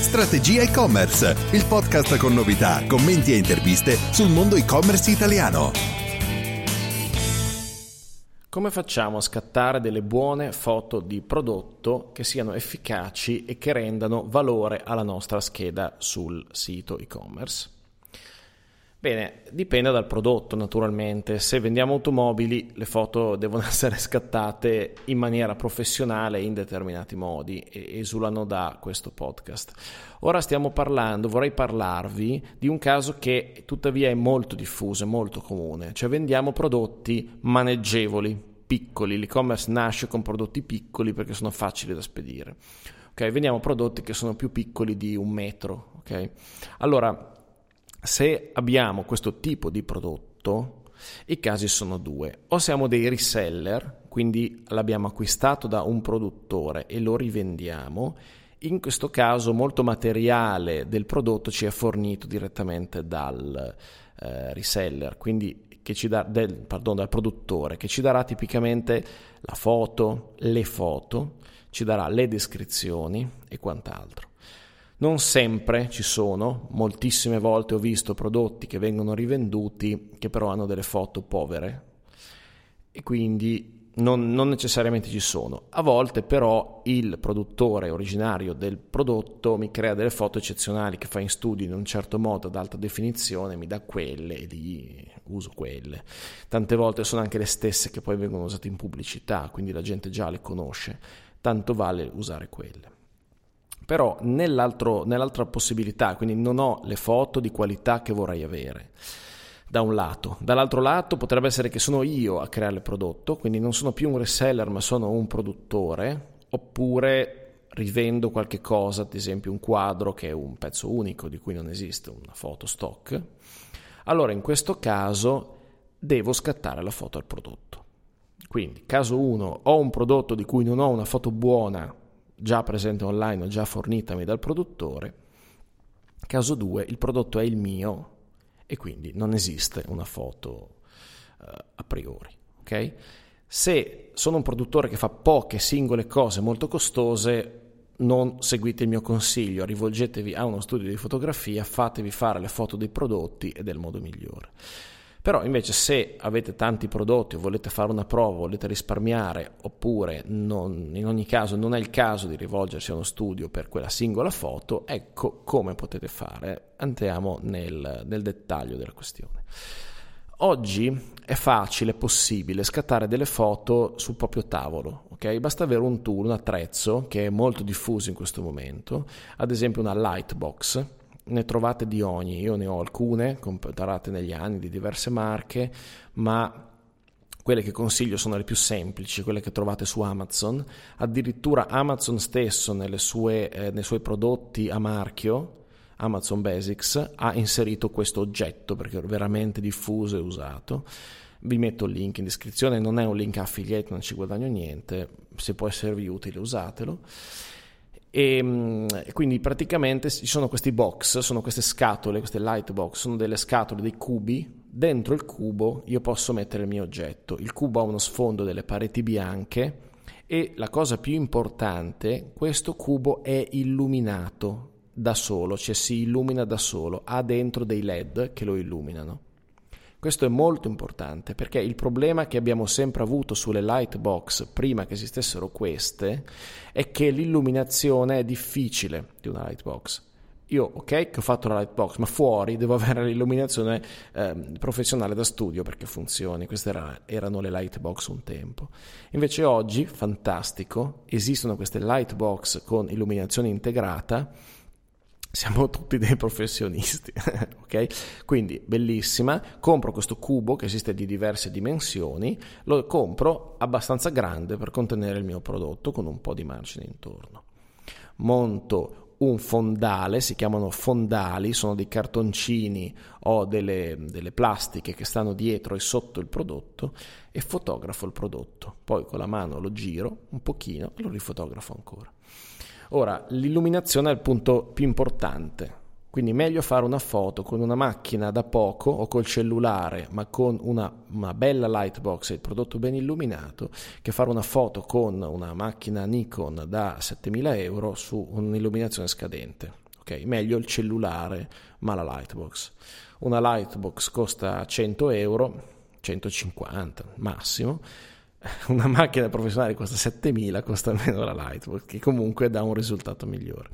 Strategia e-commerce, il podcast con novità, commenti e interviste sul mondo e-commerce italiano. Come facciamo a scattare delle buone foto di prodotto che siano efficaci e che rendano valore alla nostra scheda sul sito e-commerce? Bene, dipende dal prodotto naturalmente. Se vendiamo automobili, le foto devono essere scattate in maniera professionale in determinati modi e esulano da questo podcast. Ora stiamo parlando, vorrei parlarvi di un caso che tuttavia è molto diffuso, è molto comune, cioè vendiamo prodotti maneggevoli, piccoli. L'e-commerce nasce con prodotti piccoli perché sono facili da spedire. Ok, vendiamo prodotti che sono più piccoli di un metro. Ok, allora se abbiamo questo tipo di prodotto, i casi sono due. O siamo dei reseller, quindi l'abbiamo acquistato da un produttore e lo rivendiamo. In questo caso molto materiale del prodotto ci è fornito direttamente dal eh, reseller, quindi dà, del, pardon, dal produttore, che ci darà tipicamente la foto, le foto, ci darà le descrizioni e quant'altro. Non sempre ci sono, moltissime volte ho visto prodotti che vengono rivenduti che però hanno delle foto povere e quindi non, non, necessariamente ci sono. A volte però il produttore originario del prodotto mi crea delle foto eccezionali che fa in studio in un certo modo ad alta definizione, mi dà quelle e lì uso quelle. Tante volte sono anche le stesse che poi vengono usate in pubblicità, quindi la gente già le conosce, tanto vale usare quelle. Però nell'altra possibilità, quindi non ho le foto di qualità che vorrei avere da un lato. Dall'altro lato potrebbe essere che sono io a creare il prodotto, quindi non sono più un reseller ma sono un produttore, oppure rivendo qualche cosa, ad esempio un quadro che è un pezzo unico di cui non esiste una foto stock. Allora in questo caso devo scattare la foto al prodotto. Quindi, caso 1, ho un prodotto di cui non ho una foto buona già presente online o già fornitami dal produttore. Caso 2, il prodotto è il mio e quindi non esiste una foto uh, a priori. Okay? Se sono un produttore che fa poche singole cose molto costose, non seguite il mio consiglio, rivolgetevi a uno studio di fotografia, fatevi fare le foto dei prodotti ed è il modo migliore. Però invece se avete tanti prodotti o volete fare una prova, volete risparmiare oppure non, in ogni caso non è il caso di rivolgersi a uno studio per quella singola foto, ecco come potete fare. Andiamo nel, nel dettaglio della questione. Oggi è facile, possibile scattare delle foto sul proprio tavolo, ok? Basta avere un tool, un attrezzo che è molto diffuso in questo momento, ad esempio una Lightbox ne trovate di ogni, io ne ho alcune comprate negli anni di diverse marche, ma quelle che consiglio sono le più semplici, quelle che trovate su Amazon. Addirittura Amazon stesso sue, eh, nei suoi prodotti a marchio, Amazon Basics, ha inserito questo oggetto perché è veramente diffuso e usato. Vi metto il link in descrizione, non è un link affiliate, non ci guadagno niente, se può esservi utile usatelo. Mm, e quindi praticamente ci sono questi box, sono queste scatole, queste light box, sono delle scatole, dei cubi. Dentro il cubo io posso mettere il mio oggetto. Il cubo ha uno sfondo delle pareti bianche e la cosa più importante, questo cubo è illuminato da solo, cioè si illumina da solo, ha dentro dei LED che lo illuminano. Questo è molto importante perché il problema che abbiamo sempre avuto sulle lightbox prima che esistessero queste è che l'illuminazione è difficile di una lightbox. Io, ok, che ho fatto la lightbox, ma fuori devo avere l'illuminazione eh, professionale da studio perché funzioni. Queste era, erano le lightbox un tempo. Invece oggi, fantastico, esistono queste lightbox con illuminazione integrata siamo tutti dei professionisti, ok? Quindi bellissima, compro questo cubo che esiste di diverse dimensioni, lo compro abbastanza grande per contenere il mio prodotto con un po' di margine intorno. Monto un fondale, si chiamano fondali, sono dei cartoncini o delle, delle, plastiche che stanno dietro e sotto il prodotto e fotografo il prodotto. Poi con la mano lo giro un pochino e lo rifotografo ancora. Ora, l'illuminazione è il punto più importante, quindi meglio fare una foto con una macchina da poco o col cellulare, ma con una, una bella lightbox e il prodotto ben illuminato, che fare una foto con una macchina Nikon da 7000 euro su un'illuminazione scadente. Okay? Meglio il cellulare, ma la lightbox. Una lightbox costa 100 euro, 150 massimo una macchina professionale costa 7000, costa meno la Lightbox, che comunque dà un risultato migliore.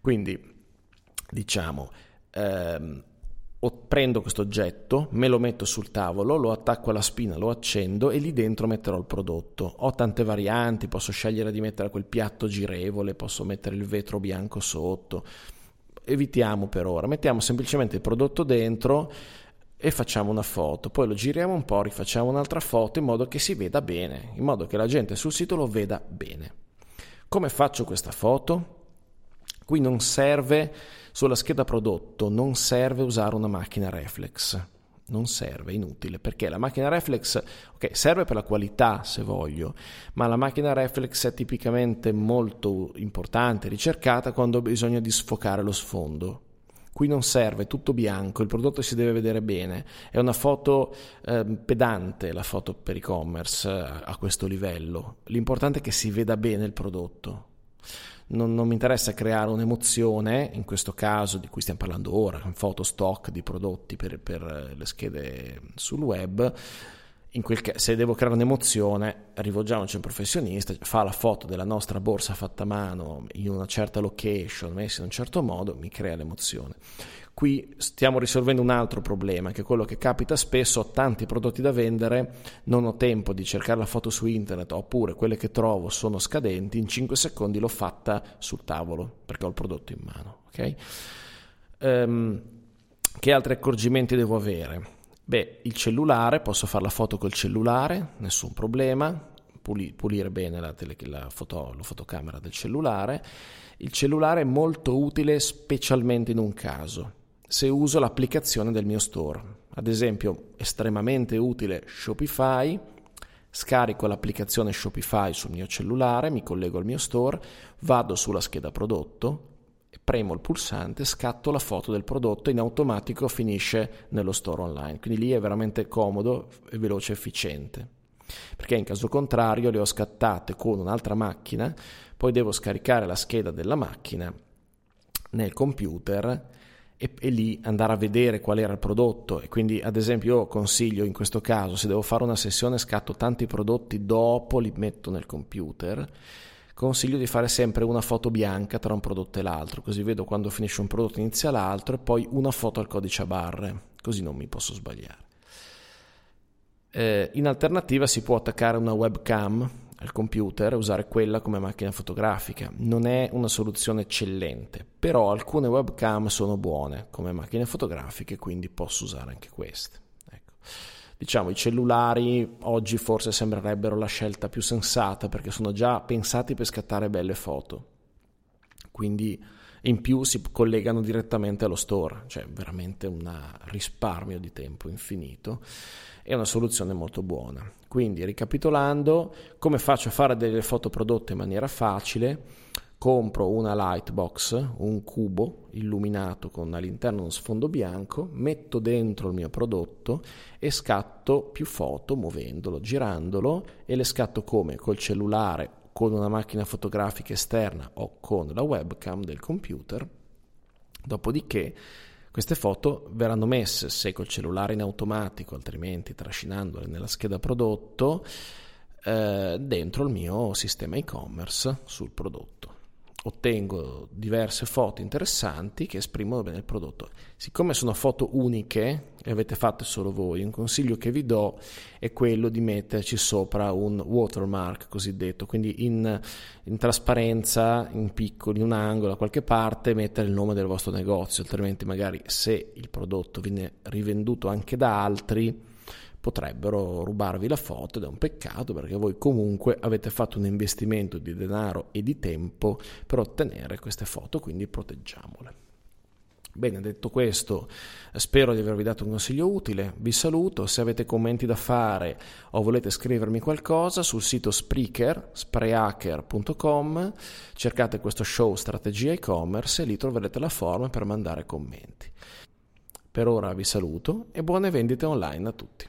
Quindi, diciamo, ehm, prendo questo oggetto, me lo metto sul tavolo, lo attacco alla spina, lo accendo e lì dentro metterò il prodotto. Ho tante varianti, posso scegliere di mettere quel piatto girevole, posso mettere il vetro bianco sotto. Evitiamo per ora, mettiamo semplicemente il prodotto dentro e facciamo una foto, poi lo giriamo un po', rifacciamo un'altra foto in modo che si veda bene, in modo che la gente sul sito lo veda bene. Come faccio questa foto? Qui non serve sulla scheda prodotto, non serve usare una macchina reflex. Non serve, è inutile, perché la macchina reflex okay, serve per la qualità se voglio, ma la macchina reflex è tipicamente molto importante, ricercata quando bisogna di sfocare lo sfondo Qui non serve, è tutto bianco, il prodotto si deve vedere bene. È una foto eh, pedante la foto per e-commerce eh, a questo livello. L'importante è che si veda bene il prodotto. Non, non, mi interessa creare un'emozione, in questo caso di cui stiamo parlando ora, un foto stock di prodotti per, per le schede sul web quel se devo creare un'emozione, rivolgiamoci a un professionista, fa la foto della nostra borsa fatta a mano in una certa location, messa in un certo modo, mi crea l'emozione. Qui stiamo risolvendo un altro problema, che è quello che capita spesso, ho tanti prodotti da vendere, non ho tempo di cercare la foto su internet, oppure quelle che trovo sono scadenti, in 5 secondi l'ho fatta sul tavolo, perché ho il prodotto in mano. Okay? Um, che altri accorgimenti devo avere? Beh, il cellulare, posso fare la foto col cellulare, nessun problema, pulire bene la, tele, la, foto, la fotocamera del cellulare. Il cellulare è molto utile specialmente in un caso, se uso l'applicazione del mio store. Ad esempio, estremamente utile Shopify, scarico l'applicazione Shopify sul mio cellulare, mi collego al mio store, vado sulla scheda prodotto, premo il pulsante, scatto la foto del prodotto e in automatico finisce nello store online. Quindi lì è veramente comodo, veloce e efficiente. Perché in caso contrario le ho scattate con un'altra macchina, poi devo scaricare la scheda della macchina nel computer e, e, lì andare a vedere qual era il prodotto e quindi ad esempio io consiglio in questo caso se devo fare una sessione scatto tanti prodotti dopo li metto nel computer consiglio di fare sempre una foto bianca tra un prodotto e l'altro, così vedo quando finisce un prodotto inizia l'altro e poi una foto al codice a barre, così non mi posso sbagliare. Eh, in alternativa si può attaccare una webcam al computer e usare quella come macchina fotografica. Non è una soluzione eccellente, però alcune webcam sono buone come macchine fotografiche, quindi posso usare anche queste. Ecco diciamo i cellulari oggi forse sembrerebbero la scelta più sensata perché sono già pensati per scattare belle foto. Quindi in più si collegano direttamente allo store, cioè veramente un risparmio di tempo infinito. È una soluzione molto buona. Quindi ricapitolando, come faccio a fare delle foto prodotte in maniera facile? Compro una lightbox, un cubo illuminato con all'interno uno sfondo bianco, metto dentro il mio prodotto e scatto più foto muovendolo, girandolo e le scatto come col cellulare, con una macchina fotografica esterna o con la webcam del computer. Dopodiché Queste foto verranno messe se col cellulare in automatico, altrimenti trascinandole nella scheda prodotto, eh, dentro il mio sistema e-commerce sul prodotto ottengo diverse foto interessanti che esprimono bene il prodotto. Siccome sono foto uniche e avete fatte solo voi, un consiglio che vi do è quello di metterci sopra un watermark cosiddetto, quindi in, in trasparenza, in piccolo, in un angolo, da qualche parte, mettere il nome del vostro negozio, altrimenti magari se il prodotto viene rivenduto anche da altri, potrebbero rubarvi la foto ed è un peccato perché voi comunque avete fatto un investimento di denaro e di tempo per ottenere queste foto, quindi proteggiamole. Bene, detto questo, spero di avervi dato un consiglio utile, vi saluto, se avete commenti da fare o volete scrivermi qualcosa sul sito Spreaker, spreaker.com, cercate questo show Strategia e-commerce e lì troverete la forma per mandare commenti. Per ora vi saluto e buone vendite online a tutti.